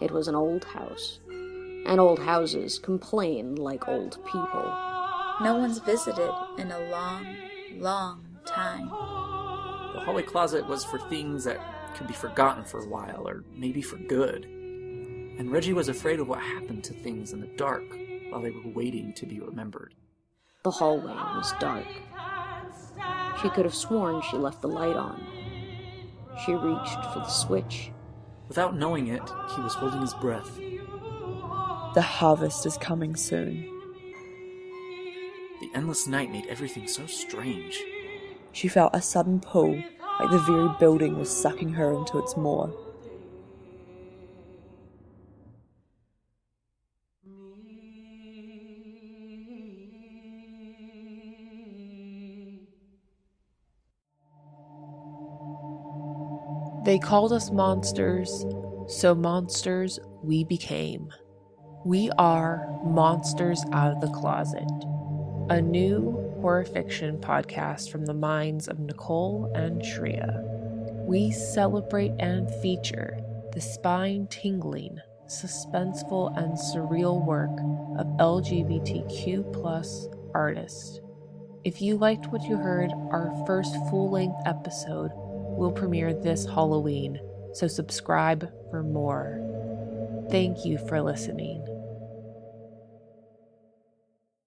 It was an old house, and old houses complain like old people. No one's visited in a long, long time. The hallway closet was for things that could be forgotten for a while, or maybe for good. And Reggie was afraid of what happened to things in the dark while they were waiting to be remembered. The hallway was dark. She could have sworn she left the light on. She reached for the switch. Without knowing it, he was holding his breath. The harvest is coming soon. The endless night made everything so strange. She felt a sudden pull, like the very building was sucking her into its maw. They called us monsters, so monsters we became. We are Monsters Out of the Closet, a new horror fiction podcast from the minds of Nicole and Shreya. We celebrate and feature the spine tingling, suspenseful, and surreal work of LGBTQ artists. If you liked what you heard, our first full length episode will premiere this Halloween, so subscribe for more. Thank you for listening.